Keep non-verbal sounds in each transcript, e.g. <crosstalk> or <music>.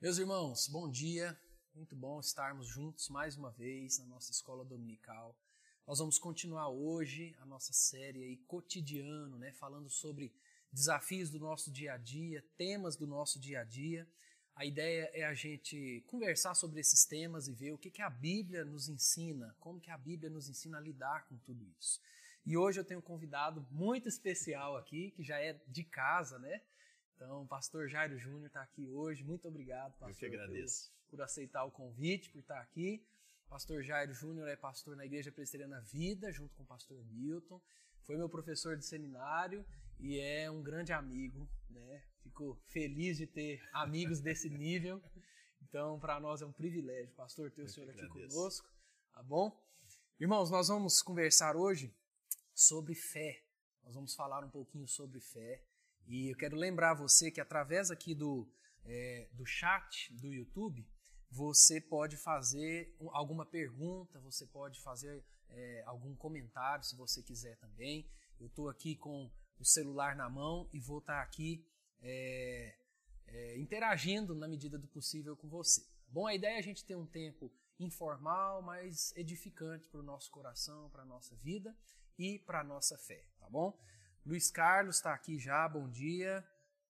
Meus irmãos, bom dia. Muito bom estarmos juntos mais uma vez na nossa escola dominical. Nós vamos continuar hoje a nossa série aí cotidiano, né, falando sobre desafios do nosso dia a dia, temas do nosso dia a dia. A ideia é a gente conversar sobre esses temas e ver o que, que a Bíblia nos ensina, como que a Bíblia nos ensina a lidar com tudo isso. E hoje eu tenho um convidado muito especial aqui, que já é de casa, né? Então, o pastor Jairo Júnior está aqui hoje. Muito obrigado, pastor. Eu que agradeço. Por, por, aceitar o convite, por estar aqui. Pastor Jairo Júnior é pastor na Igreja Presbiteriana Vida, junto com o pastor Milton. Foi meu professor de seminário e é um grande amigo, né? Fico feliz de ter amigos desse <laughs> nível. Então, para nós é um privilégio, pastor, ter o senhor aqui conosco, tá bom? Irmãos, nós vamos conversar hoje sobre fé. Nós vamos falar um pouquinho sobre fé. E eu quero lembrar você que através aqui do, é, do chat do YouTube, você pode fazer alguma pergunta, você pode fazer é, algum comentário se você quiser também. Eu estou aqui com o celular na mão e vou estar tá aqui é, é, interagindo na medida do possível com você. Tá bom, a ideia é a gente ter um tempo informal, mas edificante para o nosso coração, para a nossa vida e para a nossa fé, tá bom? Luiz Carlos está aqui já, bom dia.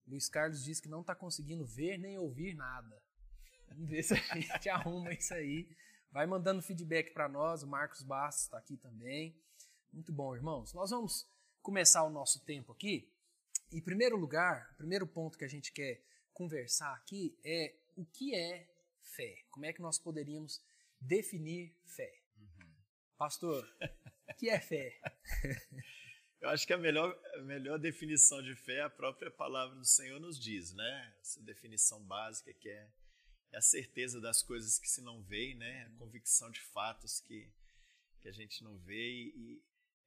Luiz Carlos diz que não está conseguindo ver nem ouvir nada. <laughs> Vamos ver se a gente <laughs> arruma isso aí. Vai mandando feedback para nós. O Marcos Bastos está aqui também. Muito bom, irmãos. Nós vamos começar o nosso tempo aqui. Em primeiro lugar, o primeiro ponto que a gente quer conversar aqui é o que é fé. Como é que nós poderíamos definir fé? Uhum. Pastor, o que é fé? <laughs> Eu acho que a melhor, a melhor definição de fé, a própria palavra do Senhor nos diz, né? Essa definição básica que é, é a certeza das coisas que se não vê, né? A convicção de fatos que, que a gente não vê. E,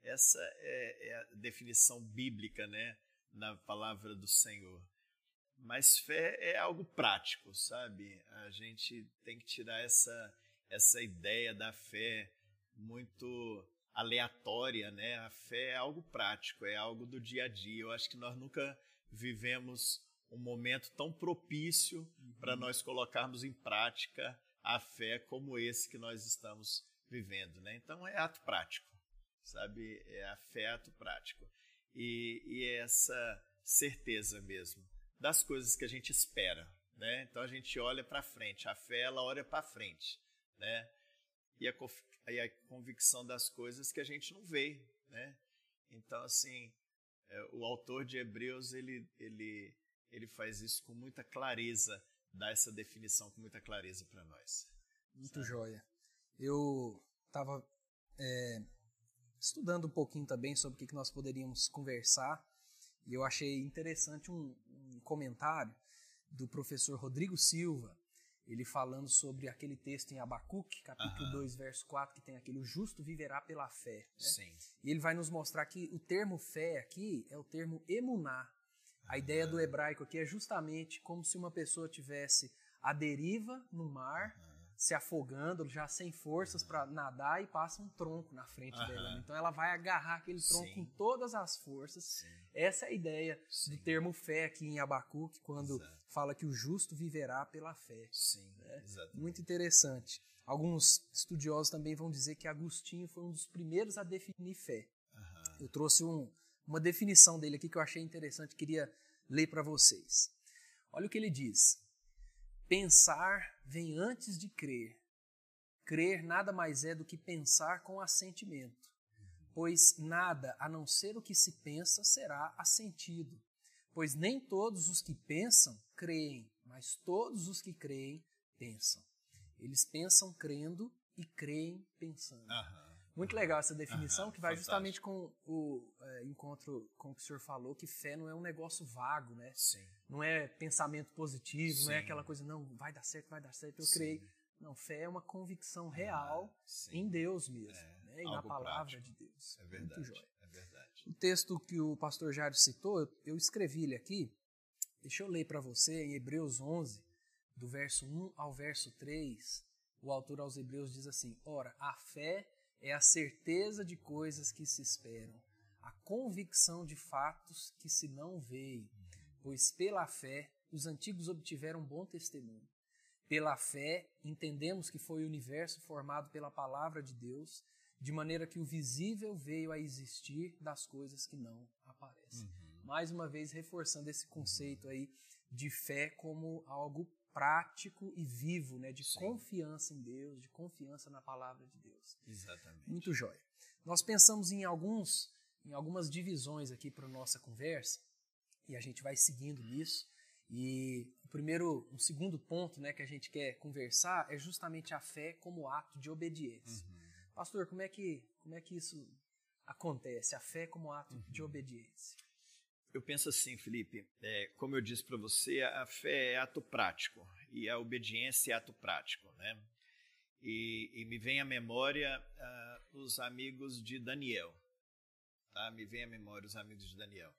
essa é, é, a definição bíblica, né? Na palavra do Senhor. Mas fé é algo prático, sabe? A gente tem que tirar essa, essa ideia da fé muito aleatória, né? A fé é algo prático, é algo do dia a dia. Eu acho que nós nunca vivemos um momento tão propício uhum. para nós colocarmos em prática a fé como esse que nós estamos vivendo, né? Então é ato prático, sabe? É a fé é ato prático e, e é essa certeza mesmo das coisas que a gente espera, né? Então a gente olha para frente, a fé ela olha para frente, né? E a aí a convicção das coisas que a gente não vê, né? Então, assim, é, o autor de Hebreus, ele, ele, ele faz isso com muita clareza, dá essa definição com muita clareza para nós. Muito sabe? joia. Eu estava é, estudando um pouquinho também sobre o que, que nós poderíamos conversar e eu achei interessante um, um comentário do professor Rodrigo Silva, ele falando sobre aquele texto em Abacuque, capítulo uhum. 2, verso 4, que tem aquele o justo viverá pela fé. Né? Sim. E ele vai nos mostrar que o termo fé aqui é o termo emuná. A uhum. ideia do hebraico aqui é justamente como se uma pessoa tivesse a deriva no mar, uhum. se afogando, já sem forças para nadar e passa um tronco na frente dela. Então ela vai agarrar aquele tronco Sim. com todas as forças. Sim. Essa é a ideia Sim. do termo fé aqui em Abacuque, quando Exato fala que o justo viverá pela fé. Sim, né? Muito interessante. Alguns estudiosos também vão dizer que Agostinho foi um dos primeiros a definir fé. Eu trouxe um, uma definição dele aqui que eu achei interessante, queria ler para vocês. Olha o que ele diz: Pensar vem antes de crer. Crer nada mais é do que pensar com assentimento, pois nada a não ser o que se pensa será assentido. Pois nem todos os que pensam creem, mas todos os que creem pensam. Eles pensam crendo e creem pensando. Aham. Muito legal essa definição, Aham, que vai fantástico. justamente com o é, encontro com o que o senhor falou, que fé não é um negócio vago, né? Sim. Não é pensamento positivo, Sim. não é aquela coisa, não, vai dar certo, vai dar certo, eu Sim. creio. Não, fé é uma convicção real em Deus mesmo, é, né? e na palavra prático. de Deus. É verdade, é verdade. O texto que o pastor Jairo citou, eu escrevi ele aqui, Deixa eu ler para você em Hebreus 11, do verso 1 ao verso 3. O autor aos Hebreus diz assim: Ora, a fé é a certeza de coisas que se esperam, a convicção de fatos que se não veem, pois pela fé os antigos obtiveram bom testemunho. Pela fé, entendemos que foi o universo formado pela palavra de Deus, de maneira que o visível veio a existir das coisas que não aparecem. Uhum. Mais uma vez, reforçando esse conceito aí de fé como algo prático e vivo, né? de Sim. confiança em Deus, de confiança na palavra de Deus. Exatamente. Muito jóia. Nós pensamos em alguns, em algumas divisões aqui para nossa conversa e a gente vai seguindo nisso. E o primeiro, um segundo ponto, né, que a gente quer conversar é justamente a fé como ato de obediência. Uhum. Pastor, como é que como é que isso acontece? A fé como ato uhum. de obediência? Eu penso assim, Felipe, é, como eu disse para você, a fé é ato prático e a obediência é ato prático, né? E, e me vem à memória uh, os amigos de Daniel, tá? Me vem à memória os amigos de Daniel.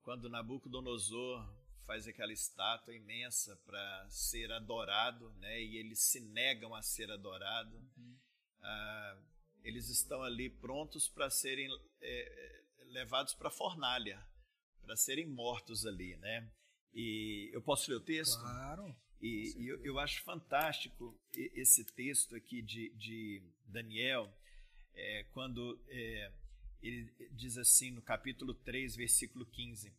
Quando Nabucodonosor faz aquela estátua imensa para ser adorado, né? E eles se negam a ser adorado. Uhum. Ah, eles estão ali prontos para serem é, levados para a fornalha, para serem mortos ali, né? E eu posso ler o texto? Claro. E, e eu, eu, acho fantástico esse texto aqui de, de Daniel, é, quando é, ele diz assim no capítulo 3, versículo 15: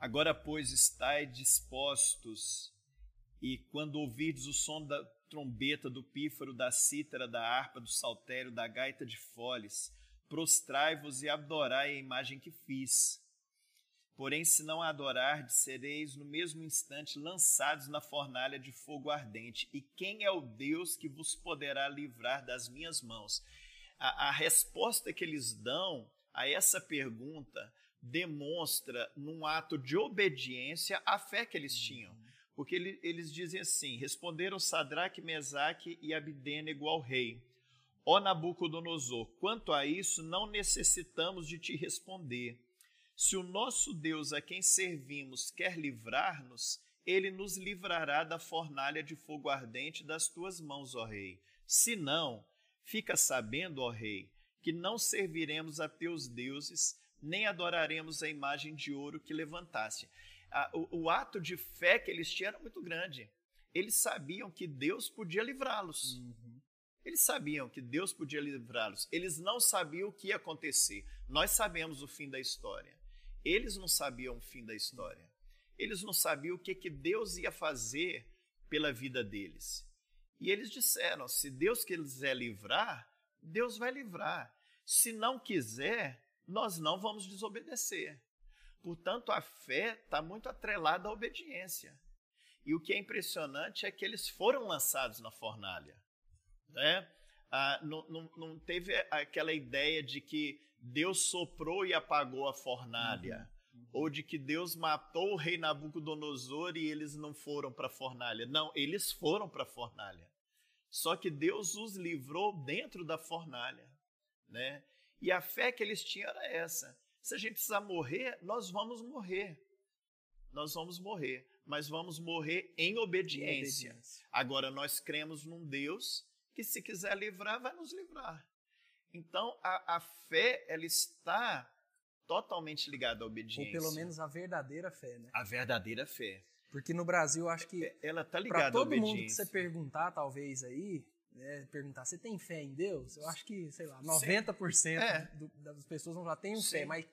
Agora, pois, estai dispostos, e quando ouvirdes o som da trombeta, do pífaro, da cítara, da harpa, do saltério, da gaita de foles, prostrai-vos e adorai a imagem que fiz. Porém, se não a adorardes, sereis no mesmo instante lançados na fornalha de fogo ardente. E quem é o Deus que vos poderá livrar das minhas mãos? A, a resposta que eles dão a essa pergunta demonstra, num ato de obediência, a fé que eles tinham. Porque ele, eles dizem assim: responderam Sadraque, Mesaque e Abidênego ao rei. Ó Nabucodonosor, quanto a isso, não necessitamos de te responder. Se o nosso Deus a quem servimos quer livrar-nos, ele nos livrará da fornalha de fogo ardente das tuas mãos, ó rei. Se não, fica sabendo, ó rei, que não serviremos a teus deuses, nem adoraremos a imagem de ouro que levantaste. O, o, ato de fé que eles tinham era muito grande. Eles sabiam que Deus podia livrá-los. Uhum. Eles sabiam que Deus podia livrá-los. Eles não sabiam o que ia acontecer. Nós sabemos o fim da história. Eles não sabiam o fim da história. Eles não sabiam o que, que Deus ia fazer pela vida deles. E eles disseram: se Deus quiser livrar, Deus vai livrar. Se não quiser, nós não vamos desobedecer. Portanto, a fé está muito atrelada à obediência. E o que é impressionante é que eles foram lançados na fornalha. Né? Ah, não, não, não, teve aquela ideia de que Deus soprou e apagou a fornalha. Uhum, uhum. Ou de que Deus matou o rei Nabucodonosor e eles não foram para a fornalha. Não, eles foram para a fornalha. Só que Deus os livrou dentro da fornalha. Né? E a fé que eles tinham era essa. Se a gente precisar morrer, nós vamos morrer. Nós vamos morrer, mas vamos morrer em obediência. em obediência. Agora, nós cremos num Deus que, se quiser livrar, vai nos livrar. Então, a, a fé, ela está totalmente ligada à obediência. Ou pelo menos a verdadeira fé, né? A verdadeira fé. Porque no Brasil, acho que. Ela tá ligada obediência. todo mundo que você perguntar, talvez aí, né, perguntar, você tem fé em Deus? Eu acho que, sei lá, 90% é. do, das pessoas não já têm fé, mas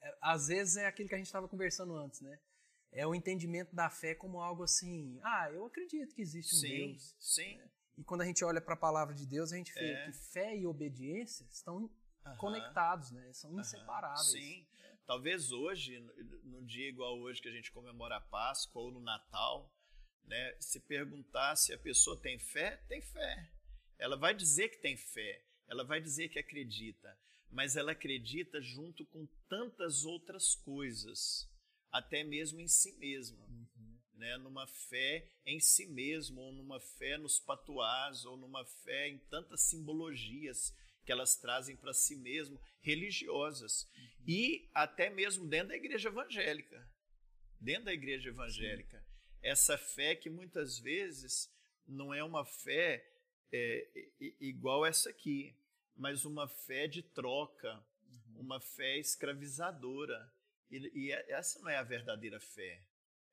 é, às vezes é aquilo que a gente estava conversando antes, né? É o entendimento da fé como algo assim, ah, eu acredito que existe um sim, Deus. Sim. Né? E quando a gente olha para a palavra de Deus, a gente vê é. que fé e obediência estão conectados, né? São inseparáveis. Sim. Talvez hoje, no dia igual hoje que a gente comemora a Páscoa ou no Natal, né? Se perguntar se a pessoa tem fé, tem fé. Ela vai dizer que tem fé, ela vai dizer que acredita, mas ela acredita junto com tantas outras coisas, até mesmo em si mesma. Uhum. Né, numa fé em si mesmo, ou numa fé nos patuás, ou numa fé em tantas simbologias que elas trazem para si mesmo, religiosas. Uhum. E até mesmo dentro da igreja evangélica. Dentro da igreja evangélica. Sim essa fé que muitas vezes não é uma fé é, igual essa aqui, mas uma fé de troca, uhum. uma fé escravizadora. E, e, essa não é a verdadeira fé.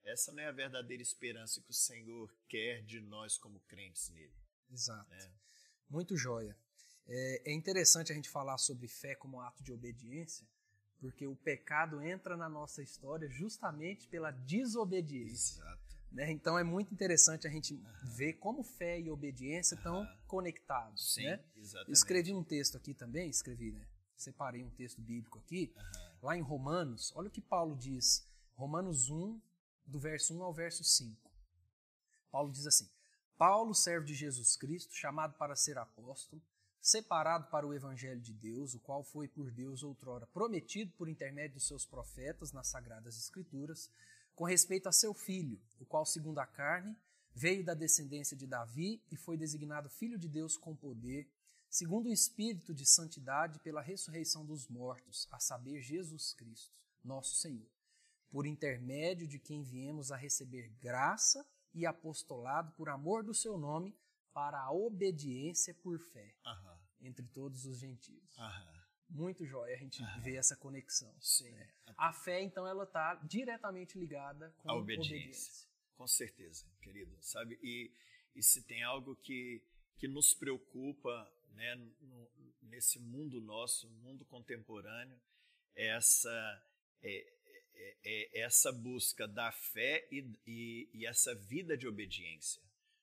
essa não é a verdadeira esperança que o Senhor quer de nós como crentes nele. Exato. Né? Muito joia. É, é interessante a gente falar sobre fé como ato de obediência, porque o pecado entra na nossa história justamente pela desobediência. Né? Então é muito interessante a gente ver como fé e obediência estão conectados. Sim, né? exatamente. escrevi um texto aqui também, escrevi, né? Separei um texto bíblico aqui, lá em Romanos, olha o que Paulo diz, Romanos 1, do verso 1 ao verso 5. Paulo diz assim: Paulo, servo de Jesus Cristo, chamado para ser apóstolo, separado para o evangelho de Deus, o qual foi por Deus outrora prometido por intermédio de seus profetas nas sagradas escrituras, com respeito a seu filho, o qual, segundo a carne, veio da descendência de Davi e foi designado filho de Deus com poder, segundo o espírito de santidade pela ressurreição dos mortos, a saber, Jesus Cristo, nosso Senhor, por intermédio de quem viemos a receber graça e apostolado por amor do seu nome, para a obediência por fé entre todos os gentios. Muito jóia a gente vê essa conexão. Sim. Né? A fé, então, ela está diretamente ligada com a obediência. obediência. Com certeza, querido. Sabe? E, e se tem algo que, que nos preocupa né, no, nesse mundo nosso, mundo contemporâneo, é essa, é, é, é essa busca da fé e, e, e, essa vida de obediência,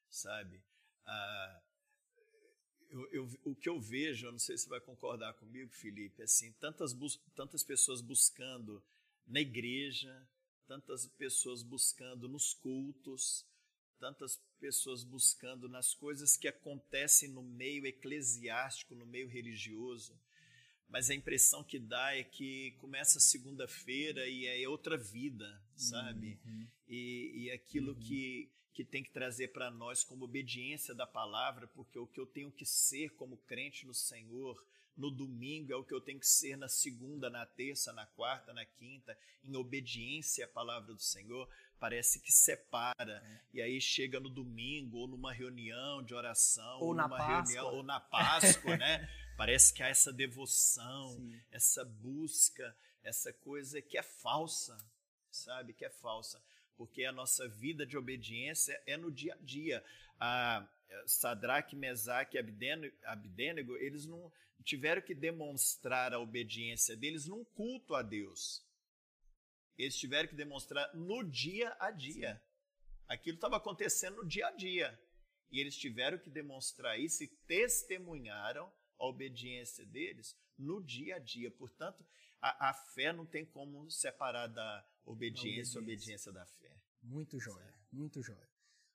sabe? Ah, eu, eu, o que eu vejo, eu não sei se você vai concordar comigo, Felipe, assim, tantas, tantas pessoas buscando na igreja, tantas pessoas buscando nos cultos, tantas pessoas buscando nas coisas que acontecem no meio eclesiástico, no meio religioso, mas a impressão que dá é que começa segunda-feira e é outra vida, sabe? Uhum. E, e aquilo uhum. que, que tem que trazer para nós como obediência da palavra, porque o que eu tenho que ser como crente no Senhor no domingo é o que eu tenho que ser na segunda, na terça, na quarta, na quinta, em obediência à palavra do Senhor, parece que separa. É. E aí chega no domingo, ou numa reunião de oração, ou, ou numa Páscoa. reunião, ou na Páscoa, né? <laughs> Parece que há essa devoção, Sim. essa busca, essa coisa que é falsa, sabe? Que é falsa. Porque a nossa vida de obediência é no dia a dia. A Sadraque, Mesaque e Abdênego, eles não tiveram que demonstrar a obediência deles num culto a Deus. Eles tiveram que demonstrar no dia a dia. Sim. Aquilo estava acontecendo no dia a dia. E eles tiveram que demonstrar isso e testemunharam a obediência deles no dia a dia. Portanto, a, a fé não tem como separar da obediência, a obediência da fé. Muito jóia, certo? muito jóia.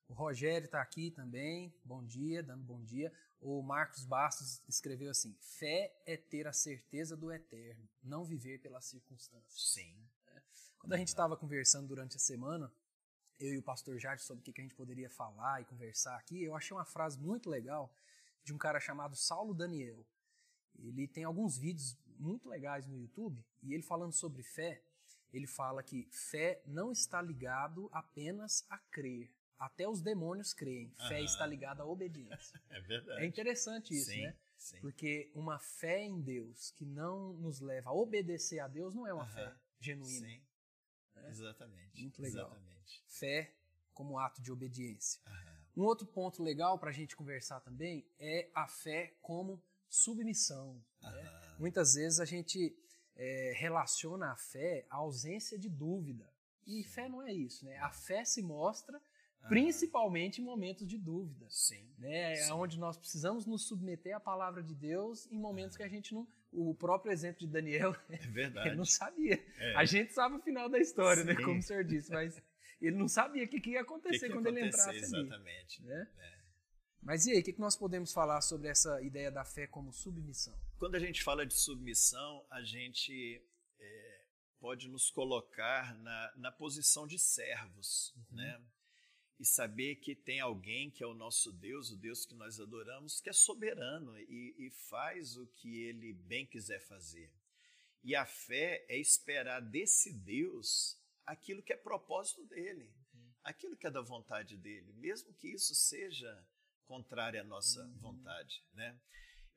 O Rogério está aqui também, bom dia, dando bom dia. O Marcos Bastos escreveu assim: fé é ter a certeza do eterno, não viver pelas circunstâncias. Sim. É. Quando a gente estava conversando durante a semana, eu e o pastor Jardim, sobre o que a gente poderia falar e conversar aqui, eu achei uma frase muito legal de um cara chamado Saulo Daniel. Ele tem alguns vídeos muito legais no YouTube e ele falando sobre fé, ele fala que fé não está ligado apenas a crer. Até os demônios creem. Fé está ligada à obediência. <laughs> É verdade. É interessante isso, sim, né? Sim. Porque uma fé em Deus que não nos leva a obedecer a Deus não é uma fé genuína. Sim. Né? Exatamente. Muito legal. Exatamente. Fé como ato de obediência. Um outro ponto legal para a gente conversar também é a fé como submissão. Né? Muitas vezes a gente é, relaciona a fé à ausência de dúvida. E Sim. fé não é isso, né? A fé se mostra principalmente em momentos de dúvida. Sim. Né? É Sim. onde nós precisamos nos submeter à palavra de Deus em momentos que a gente não. O próprio exemplo de Daniel, é verdade. <laughs> ele não sabia. É. A gente sabe o final da história, Sim. né? Como o senhor disse, mas ele não sabia o que, que ia <laughs> acontecer que que quando acontecer, ele entrasse exatamente. ali. Né? É. Mas e aí, o que, nós podemos falar sobre essa ideia da fé como submissão? Quando a gente fala de submissão, a gente é, pode nos colocar na, na posição de servos, uhum. né? E saber que tem alguém que é o nosso Deus, o Deus que nós adoramos, que é soberano e, e faz o que ele bem quiser fazer. E a fé é esperar desse Deus aquilo que é propósito dele, uhum. aquilo que é da vontade dele, mesmo que isso seja contrário à nossa uhum. vontade, né?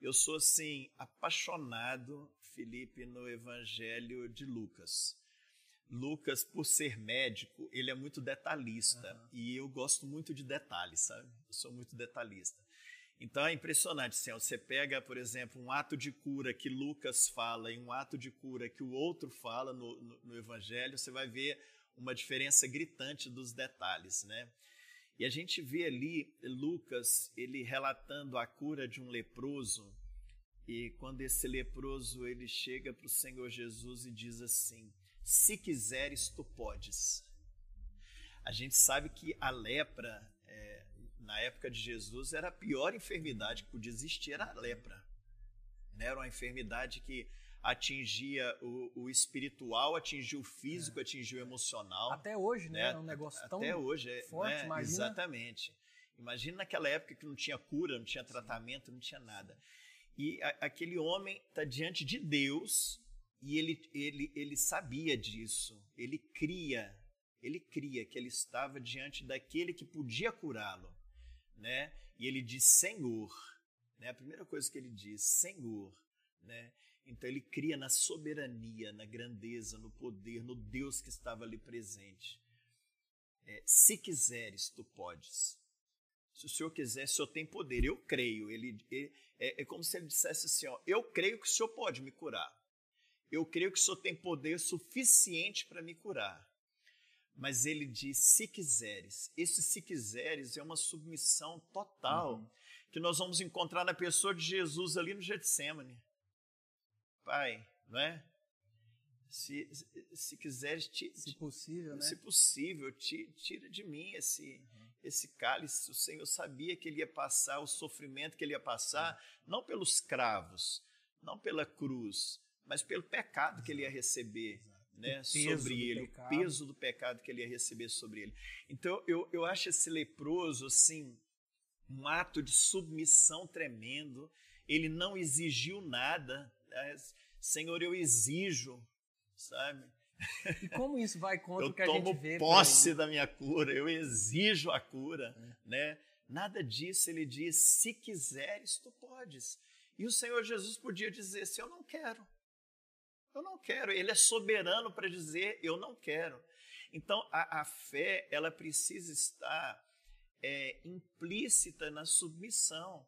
Eu sou assim apaixonado, Felipe, no Evangelho de Lucas. Lucas, por ser médico, ele é muito detalhista. Uhum. E eu gosto muito de detalhes, sabe? Eu sou muito detalhista. Então é impressionante, assim, você pega, por exemplo, um ato de cura que Lucas fala e um ato de cura que o outro fala no, no, no Evangelho, você vai ver uma diferença gritante dos detalhes, né? E a gente vê ali Lucas, ele relatando a cura de um leproso, e quando esse leproso ele chega para o Senhor Jesus e diz assim: Se quiseres, tu podes. A gente sabe que a lepra, é, na época de Jesus, era a pior enfermidade que podia existir, era a lepra. Né? Era uma enfermidade que atingia o, o espiritual, atingia o físico, é. atingia o emocional. Até hoje, né? né? É um negócio tão Até hoje, é, forte, né? imagina. Exatamente. Imagina naquela época que não tinha cura, não tinha tratamento, não tinha nada. E a, aquele homem está diante de Deus e ele, ele, ele sabia disso. Ele cria, ele cria que ele estava diante daquele que podia curá-lo, né? E ele diz Senhor, né? A primeira coisa que ele diz, Senhor, né? Então ele cria na soberania, na grandeza, no poder, no Deus que estava ali presente. É, se quiseres, tu podes. Se o Senhor quiser, o Senhor tem poder. Eu creio. Ele, ele é, é, como se ele dissesse assim: ó, Eu creio que o Senhor pode me curar. Eu creio que o Senhor tem poder suficiente para me curar. Mas ele diz: se quiseres. Esse se quiseres é uma submissão total uhum. que nós vamos encontrar na pessoa de Jesus ali no Getsemane. Pai, não é? Se, se quiseres, te, se possível, né? Se possível, te, tira de mim esse, uhum. esse cálice. O Senhor sabia que ele ia passar, o sofrimento que ele ia passar, uhum. não pelos cravos, não pela cruz, mas pelo pecado que ele ia receber. Né, sobre ele, pecado. o peso do pecado que ele ia receber sobre ele. Então eu, eu acho esse leproso assim um ato de submissão tremendo. Ele não exigiu nada, Senhor, eu exijo, sabe? E como isso vai contra o que a gente vê? Eu tomo posse da minha cura, eu exijo a cura, é. né? Nada disso, ele diz, se quiseres, tu podes. E o Senhor Jesus podia dizer assim, eu não quero. Eu não quero. Ele é soberano para dizer, eu não quero. Então, a, a fé, ela precisa estar é, implícita na submissão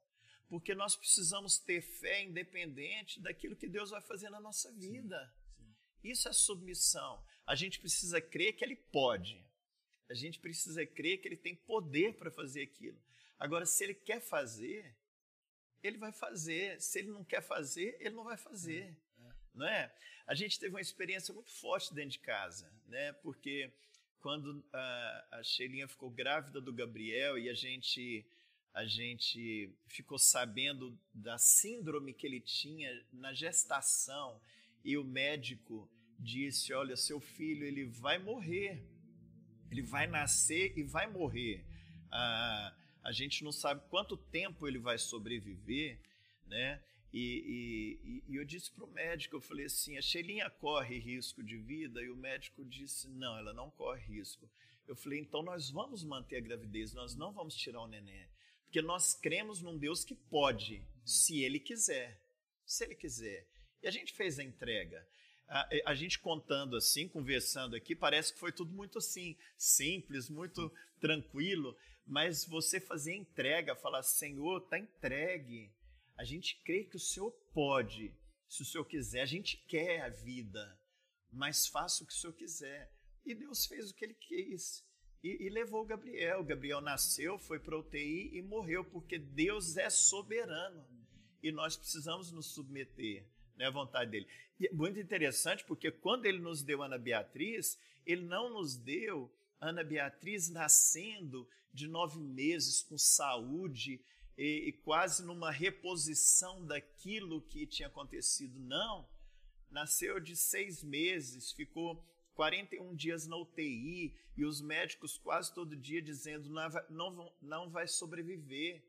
porque nós precisamos ter fé independente daquilo que Deus vai fazer na nossa vida. Sim, sim. Isso é submissão. A gente precisa crer que Ele pode. A gente precisa crer que Ele tem poder para fazer aquilo. Agora, se Ele quer fazer, Ele vai fazer. Se Ele não quer fazer, Ele não vai fazer. É, é. Não é? A gente teve uma experiência muito forte dentro de casa, né? Porque quando a, a Sheilinha ficou grávida do Gabriel e a gente a gente ficou sabendo da síndrome que ele tinha na gestação e o médico disse: Olha, seu filho ele vai morrer, ele vai nascer e vai morrer. Ah, a gente não sabe quanto tempo ele vai sobreviver, né? E, e, e eu disse para o médico, eu falei assim, a Sheilinha corre risco de vida? E o médico disse, não, ela não corre risco. Eu falei, então nós vamos manter a gravidez, nós não vamos tirar o neném. Porque nós cremos num Deus que pode, se Ele quiser. Se Ele quiser. E a gente fez a entrega. A, a, gente contando assim, conversando aqui, parece que foi tudo muito assim, simples, muito tranquilo, mas você fazer entrega, falar, Senhor, está entregue. A gente crê que o Senhor pode, se o Senhor quiser. A gente quer a vida, mas faça o que o Senhor quiser. E Deus fez o que Ele quis e, e levou o Gabriel. O Gabriel nasceu, foi para UTI e morreu, porque Deus é soberano e nós precisamos nos submeter né, à vontade dele. E é muito interessante porque quando ele nos deu Ana Beatriz, ele não nos deu Ana Beatriz nascendo de nove meses com saúde e, e quase numa reposição daquilo que tinha acontecido. Não, nasceu de seis meses, ficou 41 dias na UTI e os médicos quase todo dia dizendo não não, não vai sobreviver.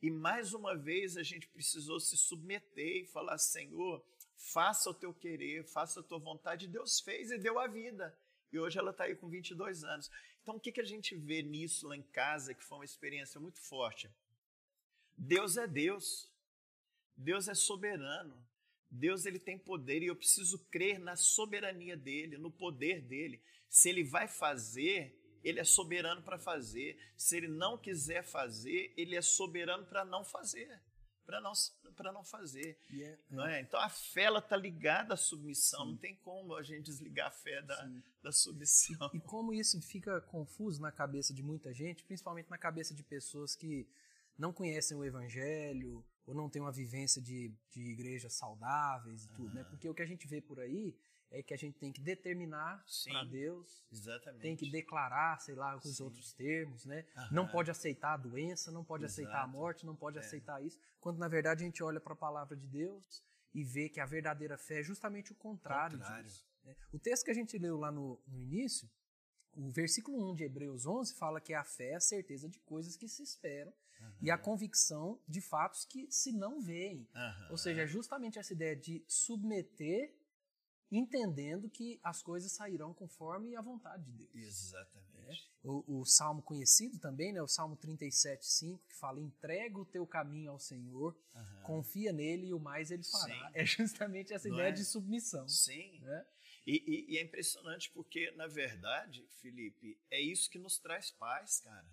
E mais uma vez a gente precisou se submeter e falar: Senhor, faça o teu querer, faça a tua vontade. Deus fez e deu a vida. E hoje ela está aí com 22 anos. Então, o que, que a gente vê nisso lá em casa, que foi uma experiência muito forte? Deus é Deus. Deus é soberano. Deus ele tem poder e eu preciso crer na soberania dele, no poder dele. Se ele vai fazer, ele é soberano para fazer. Se ele não quiser fazer, ele é soberano para não fazer, para não não fazer, yeah, não é. é? Então a fé está ligada à submissão. Sim. Não tem como a gente desligar a fé da, da submissão. E, e como isso fica confuso na cabeça de muita gente, principalmente na cabeça de pessoas que não conhecem o Evangelho ou não têm uma vivência de, de igrejas saudáveis e tudo, né? Porque o que a gente vê por aí é que a gente tem que determinar para Deus, exatamente. tem que declarar, sei lá, com os outros termos, né? Não pode aceitar a doença, não pode Exato. aceitar a morte, não pode é. aceitar isso, quando na verdade a gente olha para a palavra de Deus e vê que a verdadeira fé é justamente o contrário, contrário. disso. Né? O texto que a gente leu lá no, no início, o versículo 1 de Hebreus 11 fala que a fé é a certeza de coisas que se esperam uhum. e a convicção de fatos que se não veem. Uhum. Ou seja, é justamente essa ideia de submeter entendendo que as coisas sairão conforme a vontade de Deus. Exatamente. É. O, o, salmo conhecido também, né, o Salmo 37, 5, que fala: entrega o teu caminho ao Senhor, uhum. confia nele e o mais ele fará. Sim. É justamente essa Não ideia é? de submissão. Sim. Né? E, e, e, é impressionante porque, na verdade, Felipe, é isso que nos traz paz, cara.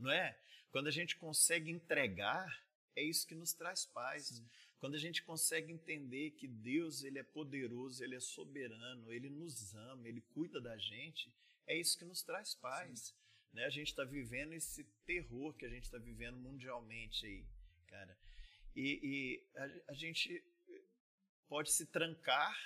Não é? Quando a gente consegue entregar, é isso que nos traz paz. Sim. Quando a gente consegue entender que Deus ele é poderoso, ele é soberano, ele nos ama, ele cuida da gente, é isso que nos traz paz. Né? A gente está vivendo esse terror que a gente está vivendo mundialmente aí, cara. E, e a, a, gente pode se trancar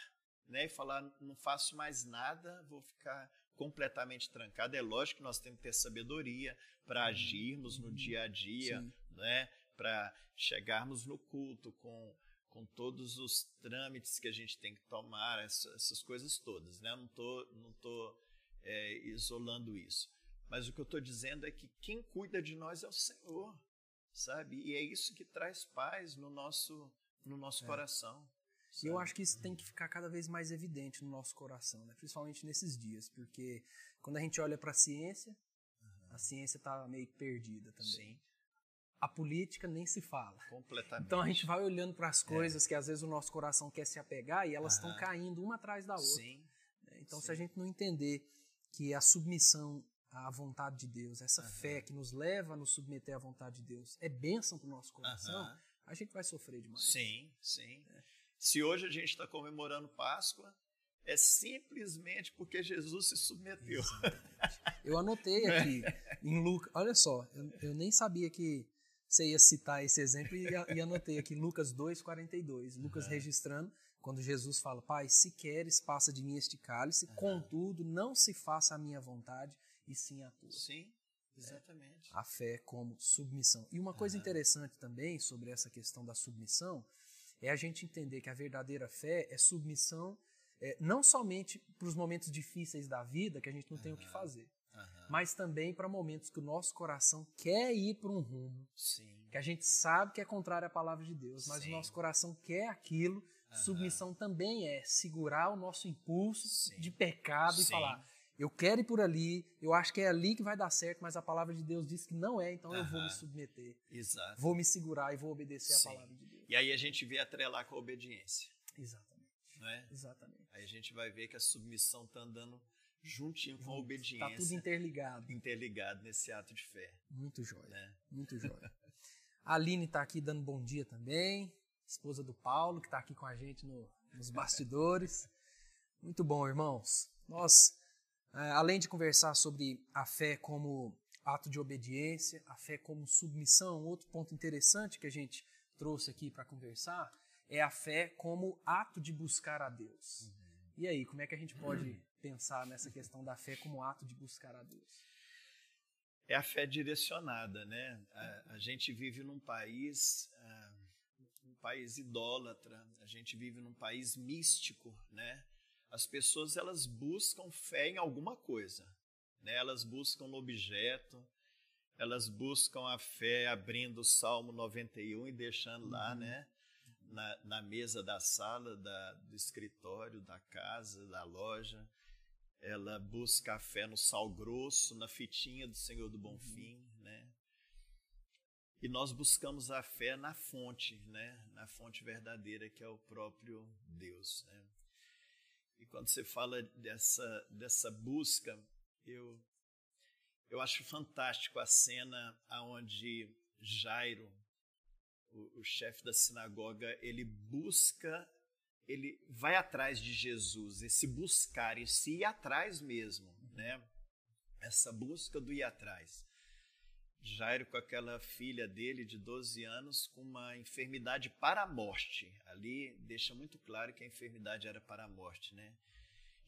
né, e falar: não faço mais nada, vou ficar completamente trancado. É lógico que nós temos que ter sabedoria para uhum. agirmos no dia a dia, Sim. né? para chegarmos no culto com, com todos os trâmites que a gente tem que tomar, essa, essas coisas todas. Né? Eu não estou não tô, é, isolando isso. Mas o que eu estou dizendo é que quem cuida de nós é o Senhor, sabe? E é isso que traz paz no nosso, no nosso é. coração. E eu acho que isso tem que ficar cada vez mais evidente no nosso coração, né? principalmente nesses dias, porque quando a gente olha para a ciência, uhum. a ciência está meio perdida também. Sim a política nem se fala. Completamente. Então a gente vai olhando para as é. coisas é. que às vezes o nosso coração quer se apegar e elas estão caindo uma atrás da outra. Sim. Né? Então Sim. se a gente não entender que a submissão à vontade de Deus, essa fé que nos leva a nos submeter à vontade de Deus, é bênção para o nosso coração, a gente vai sofrer demais. Sim, sim. É. Se hoje a gente está comemorando Páscoa, é simplesmente porque Jesus se submeteu. Eu anotei <laughs> aqui em Lucas. Olha só, eu, eu, nem sabia que você ia citar esse exemplo e, e anotei aqui Lucas 2,42. Lucas uhum. registrando quando Jesus fala: Pai, se queres, passa de mim este cálice, uhum. contudo, não se faça a minha vontade, e sim a tua. Sim, exatamente. É, a fé como submissão. E uma coisa uhum. interessante também sobre essa questão da submissão é a gente entender que a verdadeira fé é submissão é, não somente para os momentos difíceis da vida, que a gente não tem o que fazer, mas também para momentos que o nosso coração quer ir para um rumo, Sim. que a gente sabe que é contrário à palavra de Deus, mas Sim. o nosso coração quer aquilo. Uhum. Submissão também é segurar o nosso impulso Sim. de pecado e falar: eu quero ir por ali, eu acho que é ali que vai dar certo, mas a palavra de Deus diz que não é, então uhum. eu vou me submeter. Exato. Vou me segurar e vou obedecer a palavra de Deus. E aí a gente vê atrelar com a obediência. Exatamente. Não é? Exatamente. Aí a gente vai ver que a submissão está andando juntinho com a obediência. Está tudo interligado. Interligado nesse ato de fé. Muito jóia. Né? Muito jóia. A <laughs> Aline está aqui dando bom dia também. Esposa do Paulo, que está aqui com a gente no, nos bastidores. <laughs> Muito bom, irmãos. Nós, é, além de conversar sobre a fé como ato de obediência, a fé como submissão, outro ponto interessante que a gente trouxe aqui para conversar é a fé como ato de buscar a Deus. Uhum. E aí, como é que a gente pode pensar nessa questão da fé como ato de buscar a Deus? É a fé direcionada, né? A, a gente vive num país, uh, um país idólatra, a gente vive num país místico, né? As pessoas elas buscam fé em alguma coisa, né? Elas buscam no objeto, elas buscam a fé abrindo o Salmo 91 e deixando uhum. lá, né? Na, na, mesa da sala, da, do escritório, da casa, da loja ela busca a fé no sal grosso, na fitinha do Senhor do Bom uhum. Fim, né? e nós buscamos a fé na fonte, né? na fonte verdadeira que é o próprio Deus. Né? E quando você fala dessa, dessa busca, eu, eu acho fantástico a cena onde Jairo, o, o chefe da sinagoga, ele busca, ele vai atrás de Jesus, esse buscar, esse ir atrás mesmo, né? Essa busca do ir atrás. Jairo com aquela filha dele de 12 anos com uma enfermidade para a morte. Ali deixa muito claro que a enfermidade era para a morte, né?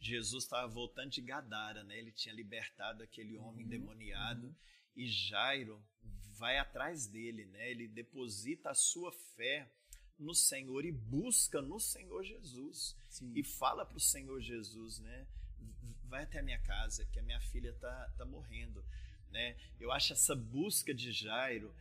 Jesus estava voltando de Gadara, né? Ele tinha libertado aquele homem uhum, endemoniado uhum. e Jairo vai atrás dele, né? Ele deposita a sua fé no Senhor e busca no Senhor Jesus Sim. e fala para o Senhor Jesus, né? Vai até a minha casa, que a minha filha tá, tá morrendo. Né? Eu acho essa busca de Jairo,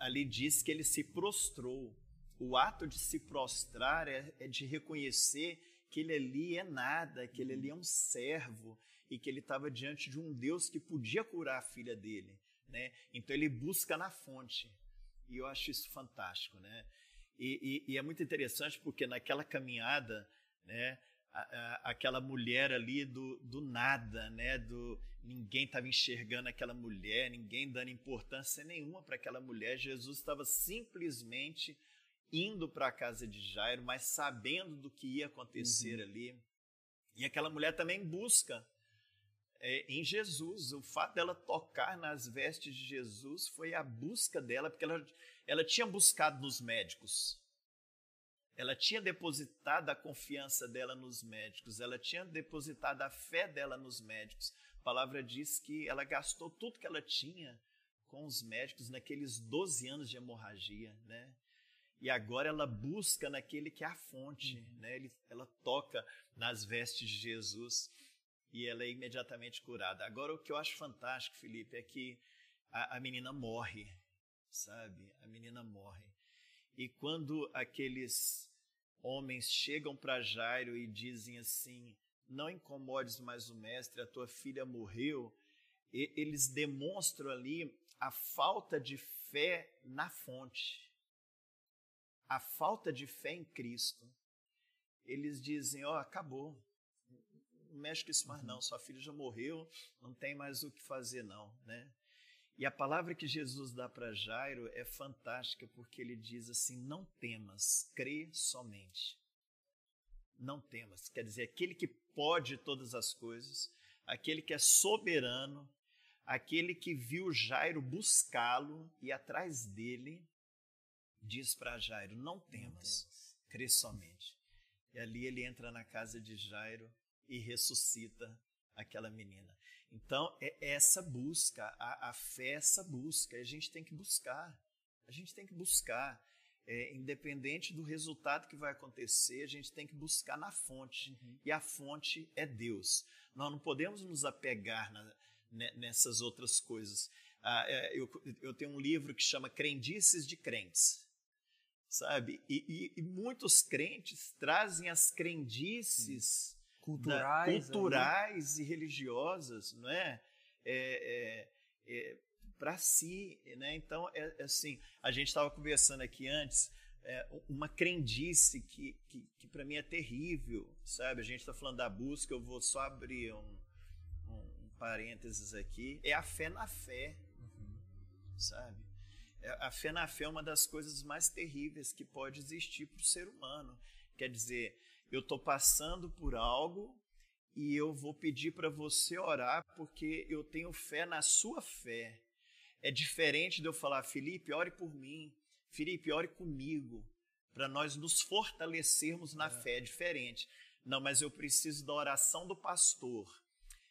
ali diz que ele se prostrou. O ato de se prostrar é, é de reconhecer que ele ali é nada, que ele ali é um servo e que ele estava diante de um Deus que podia curar a filha dele. Né? Então ele busca na fonte. E eu acho isso fantástico. Né? E, e, e é muito interessante porque naquela caminhada, né, a, a, aquela mulher ali do, do nada, né, do, ninguém estava enxergando aquela mulher, ninguém dando importância nenhuma para aquela mulher. Jesus estava simplesmente indo para a casa de Jairo, mas sabendo do que ia acontecer uhum. ali. E aquela mulher também busca é, em Jesus. O fato dela tocar nas vestes de Jesus foi a busca dela, porque ela, ela tinha buscado nos médicos. Ela tinha depositado a confiança dela nos médicos, ela tinha depositado a fé dela nos médicos. A palavra diz que ela gastou tudo que ela tinha com os médicos naqueles 12 anos de hemorragia, né? E agora ela busca naquele que é a fonte, uhum. né? Ele, ela toca nas vestes de Jesus e ela é imediatamente curada. Agora, o que eu acho fantástico, Felipe, é que a, a menina morre, sabe? A menina morre. E quando aqueles homens chegam para Jairo e dizem assim: não incomodes mais o mestre, a tua filha morreu, e eles demonstram ali a falta de fé na fonte, a falta de fé em Cristo. Eles dizem: Ó, oh, acabou, não mexe com isso mais não, sua filha já morreu, não tem mais o que fazer não, né? E a palavra que Jesus dá para Jairo é fantástica porque ele diz assim: não temas, crê somente. Não temas, quer dizer, aquele que pode todas as coisas, aquele que é soberano, aquele que viu Jairo buscá-lo e atrás dele, diz para Jairo: Não temas, crê somente. E ali ele entra na casa de Jairo e ressuscita aquela menina. Então, é essa busca, a, a fé é essa busca, a gente tem que buscar. A gente tem que buscar é, independente do resultado que vai acontecer, a gente tem que buscar na fonte. Uhum. E a fonte é Deus. Nós não podemos nos apegar na, né, nessas outras coisas. Ah, é, eu, eu, tenho um livro que chama Crendices de Crentes. Sabe? E, e, e muitos crentes trazem as crendices culturais, da, culturais e religiosas, não é? é, é, é para si, né? Então, é, é, assim, a gente estava conversando aqui antes, é, uma crendice que, que, que para mim é terrível, sabe? A gente está falando da busca, eu vou só abrir um, um, um parênteses aqui, é a fé na fé, uhum. sabe? A fé na fé é uma das coisas mais terríveis que pode existir para o ser humano. Quer dizer, eu estou passando por algo e eu vou pedir para você orar porque eu tenho fé na sua fé. É diferente de eu falar, Felipe, ore por mim, Felipe, ore comigo, para nós nos fortalecermos na é. fé. É diferente. Não, mas eu preciso da oração do pastor.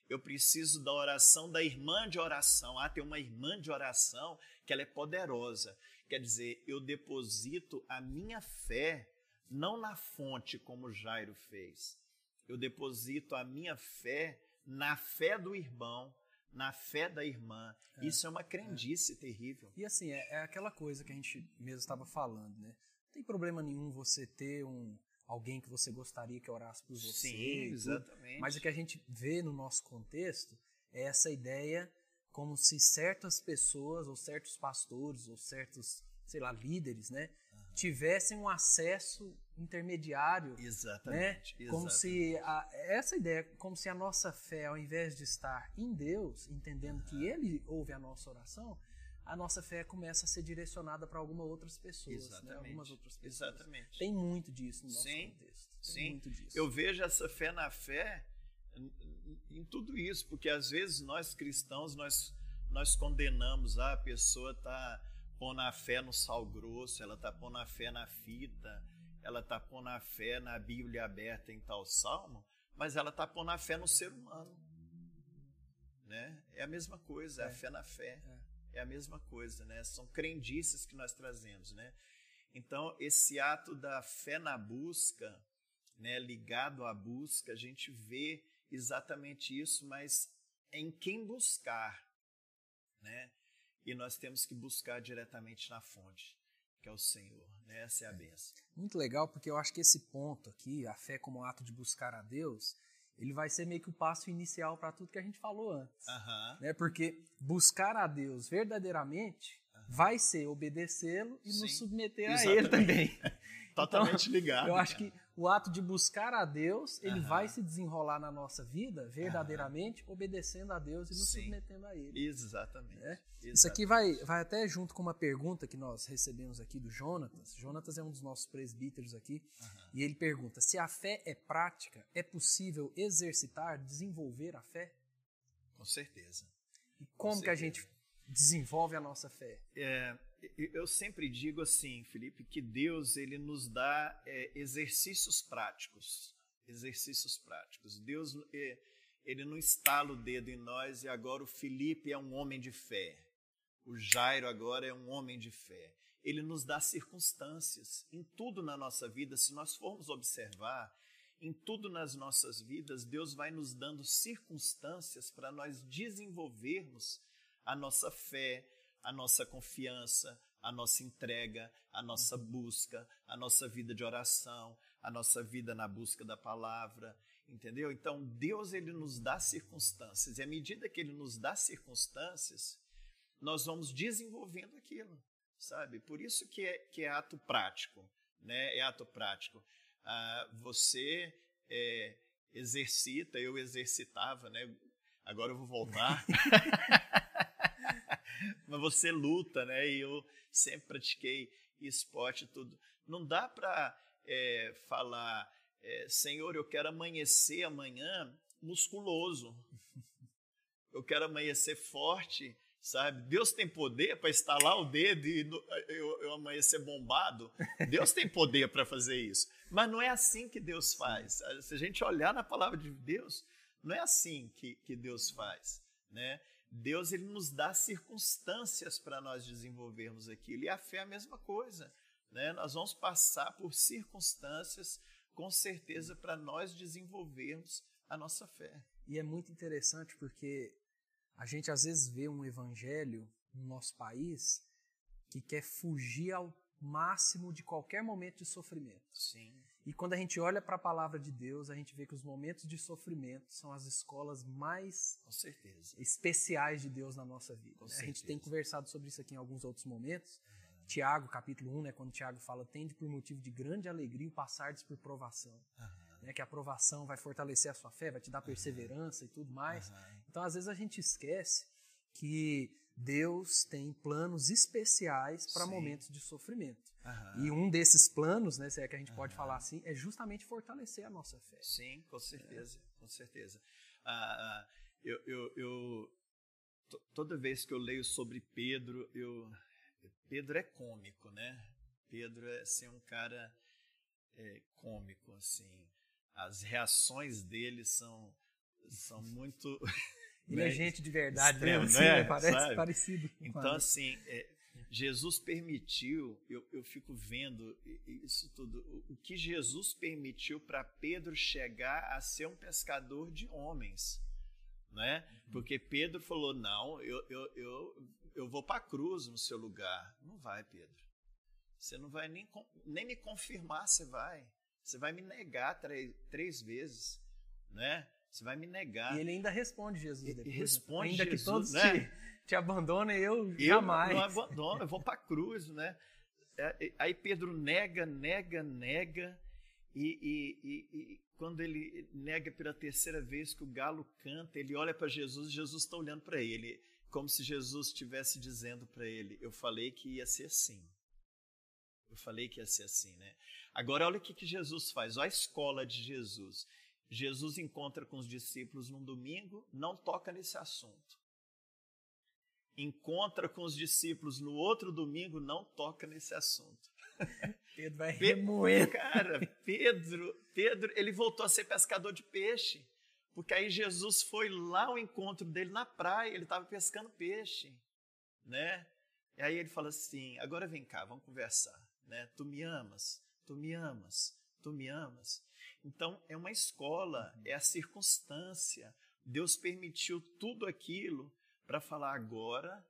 Eu preciso da oração da irmã de oração. Ah, tem uma irmã de oração que ela é poderosa. Quer dizer, eu deposito a minha fé não na fonte como Jairo fez. Eu deposito a minha fé na fé do irmão, na fé da irmã. É, Isso é uma crendice é. terrível. E assim, é, é, aquela coisa que a gente mesmo estava falando, né? Não tem problema nenhum você ter um alguém que você gostaria que orasse por você. Sim, exatamente. Mas o que a gente vê no nosso contexto é essa ideia como se certas pessoas, ou certos pastores, ou certos, sei lá, líderes, né, uhum. tivessem um acesso intermediário, exatamente, né, como se a, essa ideia, como se a nossa fé, ao invés de estar em Deus, entendendo uhum. que Ele ouve a nossa oração, a nossa fé começa a ser direcionada para algumas outras pessoas, né, algumas outras pessoas. Exatamente. Tem muito disso no nosso sim, contexto. Tem sim. Eu vejo essa fé na fé em tudo isso, porque às vezes nós cristãos nós nós condenamos ah, a pessoa tá pondo a fé no sal grosso, ela tá pondo a fé na fita, ela tá pondo a fé na Bíblia aberta em tal salmo, mas ela tá pondo a fé no ser humano, né? É a mesma coisa, é, a fé na fé. É. é a mesma coisa, né? São crendices que nós trazemos, né? Então, esse ato da fé na busca, né, ligado à busca, a gente vê exatamente isso, mas em quem buscar, né? E nós temos que buscar diretamente na fonte, que é o Senhor, né? Essa é a benção. Muito legal, porque eu acho que esse ponto aqui, a fé como ato de buscar a Deus, ele vai ser meio que o passo inicial para tudo que a gente falou antes. Uhum. Né? Porque buscar a Deus verdadeiramente uhum. vai ser obedecê-lo e Sim, nos submeter exatamente. a Ele também. <laughs> Totalmente então, ligado. Eu acho cara. que o ato de buscar a Deus, ele uhum. vai se desenrolar na nossa vida verdadeiramente, uhum. obedecendo a Deus e nos Sim. submetendo a Ele. Exatamente. Né? Exatamente. Isso aqui vai, vai até junto com uma pergunta que nós recebemos aqui do Jonatas. Jonatas é um dos nossos presbíteros aqui. Uhum. E ele pergunta: se a fé é prática, é possível exercitar, desenvolver a fé? Com certeza. E como com que a gente desenvolve a nossa fé? É, eu sempre digo assim, Felipe, que Deus ele nos dá é, exercícios práticos, exercícios práticos. Deus é, ele não estala o dedo em nós e agora o Felipe é um homem de fé. O Jairo agora é um homem de fé. Ele nos dá circunstâncias em tudo na nossa vida. Se nós formos observar, em tudo nas nossas vidas, Deus vai nos dando circunstâncias para nós desenvolvermos a nossa fé, a nossa confiança, a nossa entrega, a nossa busca, a nossa vida de oração, a nossa vida na busca da palavra, entendeu? Então, Deus ele nos dá circunstâncias, e à medida que ele nos dá circunstâncias, nós vamos desenvolvendo aquilo, sabe? Por isso que é, que é ato prático, né? É ato prático. Ah, você é, exercita, eu exercitava, né? Agora eu vou voltar. <laughs> mas você luta, né? E eu sempre pratiquei esporte e tudo. Não dá para é, falar, é, Senhor, eu quero amanhecer amanhã musculoso. Eu quero amanhecer forte, sabe? Deus tem poder para estalar o dedo e eu, eu amanhecer bombado. Deus tem poder para fazer isso. Mas não é assim que Deus faz. Se a gente olhar na palavra de Deus, não é assim que, que Deus faz, né? Deus ele nos dá circunstâncias para nós desenvolvermos aquilo. E a fé é a mesma coisa. Né? Nós vamos passar por circunstâncias, com certeza, para nós desenvolvermos a nossa fé. E é muito interessante porque a gente às vezes vê um evangelho no nosso país que quer fugir ao máximo de qualquer momento de sofrimento. Sim. E quando a gente olha para a palavra de Deus, a gente vê que os momentos de sofrimento são as escolas mais especiais de Deus na nossa vida. Né? A gente tem conversado sobre isso aqui em alguns outros momentos. Uhum. Tiago, capítulo 1, né, quando Tiago fala, tende por motivo de grande alegria o passardes por provação. Uhum. Né, que a provação vai fortalecer a sua fé, vai te dar perseverança uhum. e tudo mais. Então, às vezes, a gente esquece que Deus tem planos especiais para momentos de sofrimento. Uhum. E um desses planos, né, se é que a gente uhum. pode falar assim, é justamente fortalecer a nossa fé. Sim, com certeza, é. com certeza. Ah, eu, eu, eu toda vez que eu leio sobre Pedro, eu Pedro é cômico, né? Pedro é assim, um cara é, cômico, assim. As reações dele são são muito <laughs> Ele é né, gente de verdade, extremo, mesmo, assim, né? né? Parece Sabe? parecido. Então, assim, é, Jesus permitiu, eu, eu fico vendo isso tudo, o, o que Jesus permitiu para Pedro chegar a ser um pescador de homens. Né? Porque Pedro falou: Não, eu, eu, eu, eu vou para a cruz no seu lugar. Não vai, Pedro. Você não vai nem, nem me confirmar, você vai. Você vai me negar três, três vezes. Né? Você vai me negar. E ele ainda responde Jesus depois. E responde ainda Jesus, que todos né? te, te abandonem, eu, eu jamais. não abandono, eu vou para a cruz, né? É, Aí Pedro nega, nega, nega, e, e, e, e, quando ele nega pela terceira vez que o galo canta, ele olha para Jesus e Jesus está olhando para ele, como se Jesus estivesse dizendo para ele: Eu falei que ia ser assim. Eu falei que ia ser assim, né? Agora, olha o que, que Jesus faz, olha a escola de Jesus. Jesus encontra com os discípulos num domingo, não toca nesse assunto. Encontra com os discípulos no outro domingo, não toca nesse assunto. <laughs> Pedro vai remoer. Cara, Pedro, Pedro, ele voltou a ser pescador de peixe. Porque aí Jesus foi lá ao encontro dele na praia, ele estava pescando peixe, né? E aí ele fala assim: agora vem cá, vamos conversar, né? Tu me amas, tu me amas, tu me amas. Então é uma escola, é a circunstância. Deus permitiu tudo aquilo para falar agora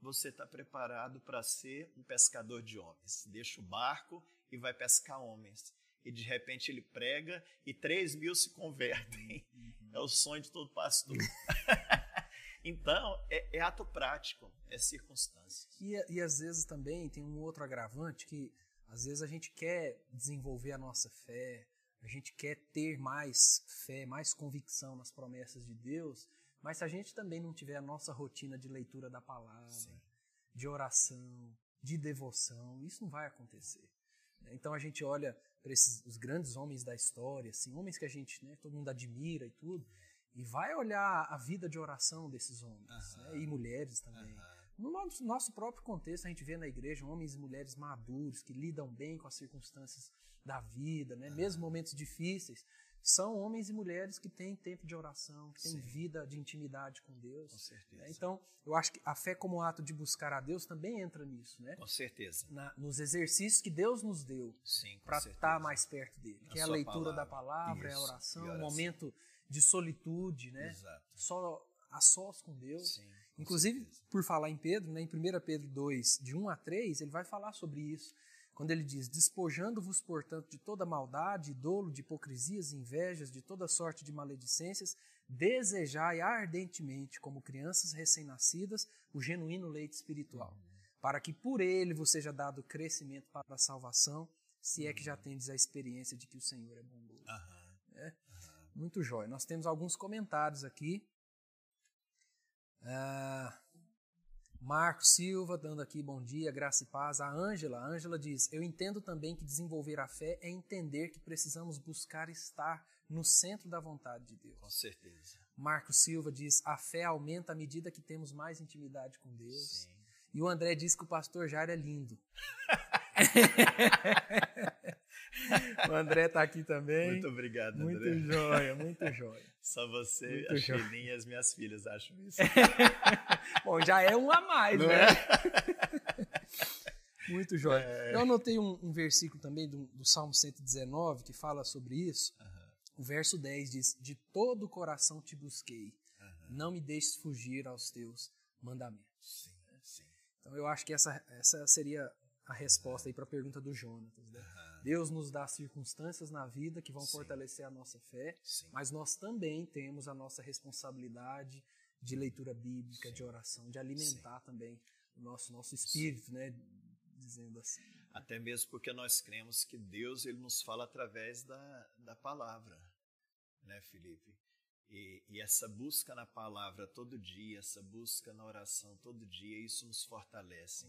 você está preparado para ser um pescador de homens. Deixa o barco e vai pescar homens. E de repente ele prega e 3 mil se convertem. É o sonho de todo pastor. <laughs> então, é, é ato prático, é circunstância. E, e às vezes também tem um outro agravante que às vezes a gente quer desenvolver a nossa fé, a gente quer ter mais fé, mais convicção nas promessas de Deus, mas se a gente também não tiver a nossa rotina de leitura da palavra, Sim. de oração, de devoção, isso não vai acontecer. Então a gente olha para esses os grandes homens da história, assim, homens que a gente, né, todo mundo admira e tudo, e vai olhar a vida de oração desses homens, né, e mulheres também. No nosso, nosso próprio contexto, a gente vê na igreja homens e mulheres maduros que lidam bem com as circunstâncias da vida, né? mesmo momentos difíceis. São homens e mulheres que têm tempo de oração, que têm Sim. vida de intimidade com Deus. Com certeza. né? Então, eu acho que a fé como ato de buscar a Deus também entra nisso, né? Com certeza. Na- nos exercícios que Deus nos deu para estar mais perto dele, A que é a leitura da palavra. palavra, é a Isso, oração, um momento de solitude, né? Exato. Só a sós com Deus. Sim, com Inclusive, certeza. por falar em Pedro, né, em 1 Pedro 2, de 1 a 3, ele vai falar sobre isso. Quando ele diz: Despojando-vos, portanto, de toda maldade, dolo, de hipocrisias, invejas, de toda sorte de maledicências, desejai ardentemente, como crianças recém-nascidas, o genuíno leite espiritual, para que por ele vos seja dado crescimento para a salvação, se é que já tendes a experiência de que o Senhor é bondoso. Aham. Muito jóia. Nós temos alguns comentários aqui. Ah, Marcos Silva dando aqui bom dia, graça e paz. A Ângela, a Ângela diz: Eu entendo também que desenvolver a fé é entender que precisamos buscar estar no centro da vontade de Deus. Com certeza. Marcos Silva diz: A fé aumenta à medida que temos mais intimidade com Deus. Sim. E o André diz que o pastor Jair é lindo. <laughs> <laughs> o André está aqui também. Muito obrigado, Muito André. joia, muito joia. <laughs> Só você, Muito a joia. E as minhas filhas acham isso. <laughs> Bom, já é um a mais, Não né? é? Muito jóia. Eu anotei um, um versículo também do, do Salmo 119 que fala sobre isso. Aham, O verso 10 diz: De todo o coração te busquei, aham. não me deixes fugir aos teus mandamentos. Sim, sim. Então eu acho que essa, essa seria a resposta aí para a pergunta do Jonatas. né? Aham, Deus nos dá circunstâncias na vida que vão Sim. fortalecer a nossa fé, sim. mas nós também temos a nossa responsabilidade de leitura bíblica, Sim. de oração, de alimentar também o nosso, nosso espírito, né? Dizendo assim. Até mesmo porque nós cremos que Deus ele nos fala através da, da palavra, né, Felipe? E, e essa busca na palavra todo dia, essa busca na oração todo dia, isso nos fortalece.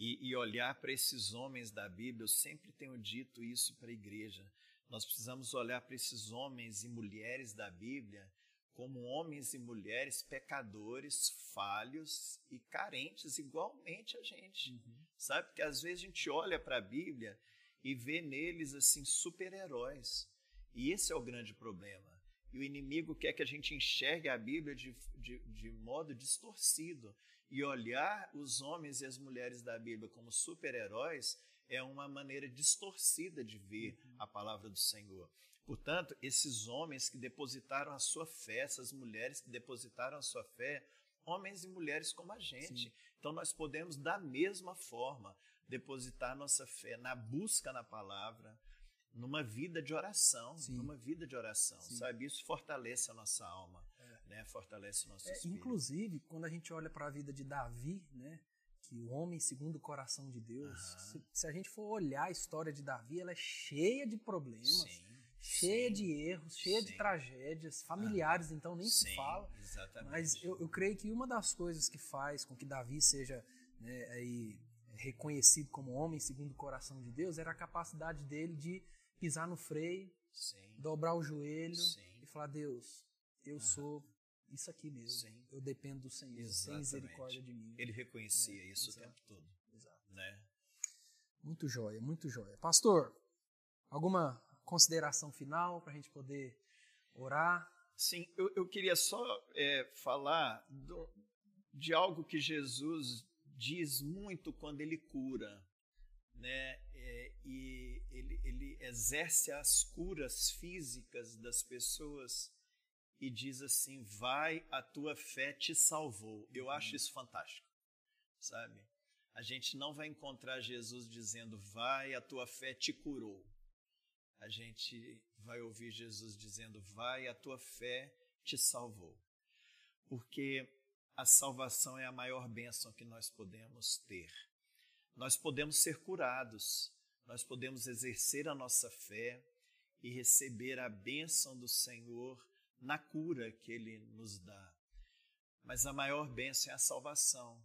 E, e olhar para esses homens da Bíblia, eu sempre tenho dito isso para a igreja. Nós precisamos olhar para esses homens e mulheres da Bíblia como homens e mulheres pecadores, falhos e carentes, igualmente a gente. Uhum. Sabe? Porque às vezes a gente olha para a Bíblia e vê neles assim super-heróis. E esse é o grande problema. E o inimigo quer que a gente enxergue a Bíblia de, de, de modo distorcido. E olhar os homens e as mulheres da Bíblia como super-heróis é uma maneira distorcida de ver a palavra do Senhor. Portanto, esses homens que depositaram a sua fé, essas mulheres que depositaram a sua fé, homens e mulheres como a gente. Sim. Então, nós podemos, da mesma forma, depositar nossa fé na busca na palavra, numa vida de oração, Sim. numa vida de oração, Sim. sabe? Isso fortalece a nossa alma. Né? Fortalece o nosso É, espírito. inclusive, quando a gente olha para a vida de Davi, né, que o homem segundo o coração de Deus, se, se a gente for olhar a história de Davi, ela é cheia de problemas, Sim, cheia sim, de erros, cheia de Sim. tragédias, familiares, então nem se fala. Exatamente. Mas eu, eu creio que uma das coisas que faz com que Davi seja né, aí, reconhecido como homem segundo o coração de Deus era a capacidade dele de pisar no freio, dobrar o joelho e falar: Deus, eu sou isso aqui mesmo. Sim. Eu dependo do Senhor. Sem Exatamente. misericórdia de mim. ele reconhecia É, isso exato. o tempo todo, Exato. né? Muito jóia, muito jóia. Pastor, alguma consideração final para a gente poder orar? Sim, eu, eu queria só é, falar do- de algo que Jesus diz muito quando ele cura, né? É, e ele, ele exerce as curas físicas das pessoas e diz assim: Vai, a tua fé te salvou. Eu acho isso fantástico, sabe? A gente não vai encontrar Jesus dizendo: Vai, a tua fé te curou a gente vai ouvir Jesus dizendo: Vai, a tua fé te salvou. Porque a salvação é a maior bênção que nós podemos ter. Nós podemos ser curados, nós podemos exercer a nossa fé e receber a bênção do Senhor na cura que Ele nos dá. Mas a maior bênção é a salvação,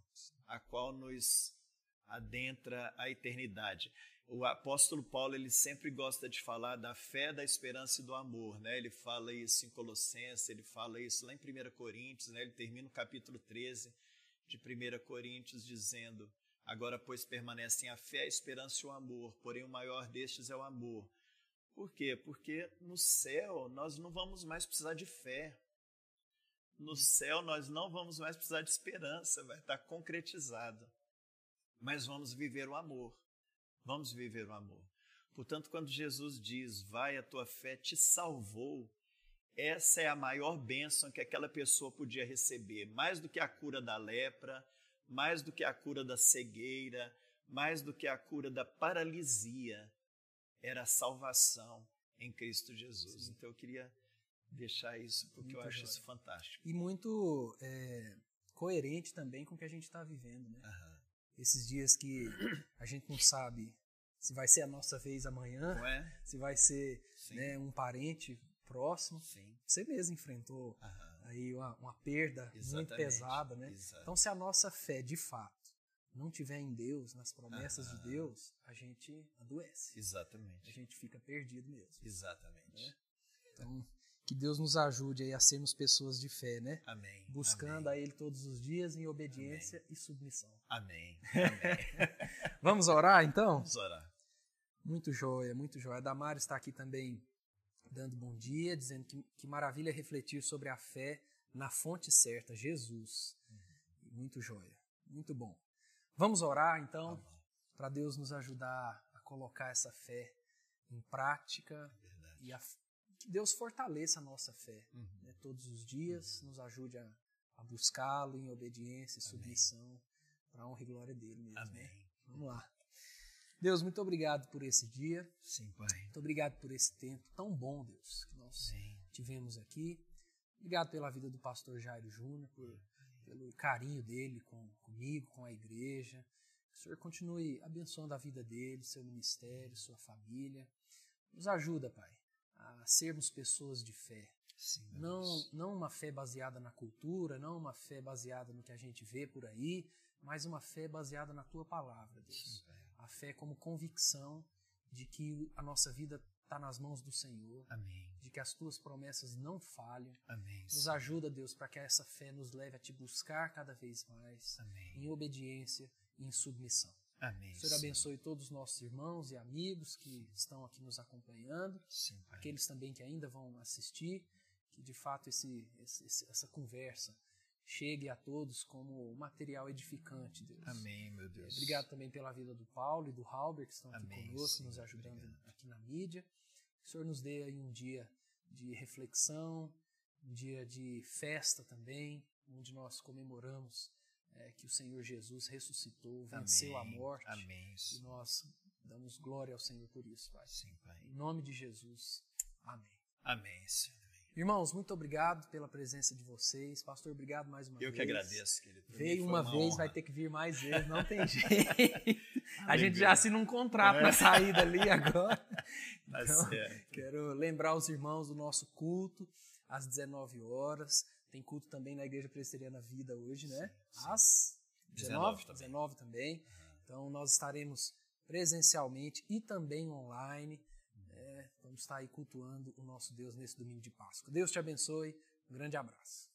a qual nos adentra a eternidade o apóstolo Paulo ele sempre gosta de falar da fé, da esperança e do amor, né? Ele fala isso em Colossenses, ele fala isso lá em 1 Coríntios, né? Ele termina o capítulo 13 de 1 Coríntios dizendo: Agora, pois, permanecem a fé, a esperança e o amor, porém o maior destes é o amor. Por quê? Porque no céu nós não vamos mais precisar de fé. No céu nós não vamos mais precisar de esperança, vai estar concretizado. Mas vamos viver o amor vamos viver o amor. Portanto, quando Jesus diz, vai, a tua fé te salvou, essa é a maior bênção que aquela pessoa podia receber, mais do que a cura da lepra, mais do que a cura da cegueira, mais do que a cura da paralisia, era a salvação em Cristo Jesus. Sim. Então eu queria deixar isso porque Muito eu acho jóia. isso fantástico. E muito é, coerente também com o que a gente está vivendo, né? Aham. Esses dias que a gente não sabe se vai ser a nossa vez amanhã, é? se vai ser né, um parente próximo. Sim. Você mesmo enfrentou Aham. aí uma, uma perda muito Exatamente. pesada, né? Exato. Então, se a nossa fé, de fato, não tiver em Deus, nas promessas Aham. de Deus, a gente adoece. A Exatamente. gente fica perdido mesmo. Exatamente. Né? Então, que Deus nos ajude aí a sermos pessoas de fé, né? Amém. Buscando Amém. a Ele todos os dias em obediência e submissão. Amém. <laughs> Amém. Vamos orar, então? Vamos orar. Muito joia, muito joia. A Damara está aqui também dando bom dia, dizendo que, que maravilha refletir sobre a fé na fonte certa, Jesus. Muito joia, muito bom. Vamos orar, então, lá. para Deus nos ajudar a colocar essa fé em prática É e a, que Deus fortaleça a nossa fé Uhum. né, todos os dias, nos ajude a, a buscá-lo em obediência e submissão para a honra e glória dele mesmo. né? Amém. Vamos lá. Deus, muito obrigado por esse dia. Sim, Pai. Muito obrigado por esse tempo tão bom, Deus, que nós Amém. tivemos aqui. Obrigado pela vida do pastor Jairo Júnior, por, pelo carinho dele com, comigo, com a igreja. Que o Senhor continue abençoando a vida dele, seu ministério, sua família. Nos ajuda, Pai, a sermos pessoas de fé. Sim, Não, Deus. não uma fé baseada na cultura, não uma fé baseada no que a gente vê por aí, mas uma fé baseada na tua palavra, Deus. Sim, Pai. A fé como convicção de que a nossa vida está nas mãos do Senhor, Amém. de que as tuas promessas não falham. Amém. Nos Sim. ajuda, Deus, para que essa fé nos leve a te buscar cada vez mais, Amém. em obediência e em submissão. Amém. O Senhor Sim. abençoe todos os nossos irmãos e amigos que estão aqui nos acompanhando, Sim, aqueles também que ainda vão assistir, que de fato esse- esse- essa conversa chegue a todos como material edificante, Deus. Amém, meu Deus. Obrigado também pela vida do Paulo e do Halber, que estão aqui Amém, conosco, Senhor, nos ajudando obrigado. aqui na mídia. Que o Senhor nos dê aí um dia de reflexão, um dia de festa também, onde nós comemoramos eh, que o Senhor Jesus ressuscitou, venceu a Amém. morte, Amém. e Senhor. nós Damos glória ao Senhor por isso, Pai. Sim, Pai. Em nome de Jesus. Amém. Amém, Senhor. Irmãos, muito obrigado pela presença de vocês. Pastor, obrigado mais uma Eu vez. que agradeço, querido. Veio foi uma, vez, honra. vai ter que vir mais vezes, não tem <laughs> jeito. A gente já assina um contrato É. na saída ali agora. <laughs> Tá Então. Quero lembrar os irmãos do nosso culto às 19 horas. Tem culto também na Igreja Presbiteriana Vida hoje, né? Sim, sim. Às 19, 19 também. 19 também. Então nós estaremos presencialmente e também online. Vamos estar aí cultuando o nosso Deus nesse domingo de Páscoa. Deus te abençoe. Um grande abraço.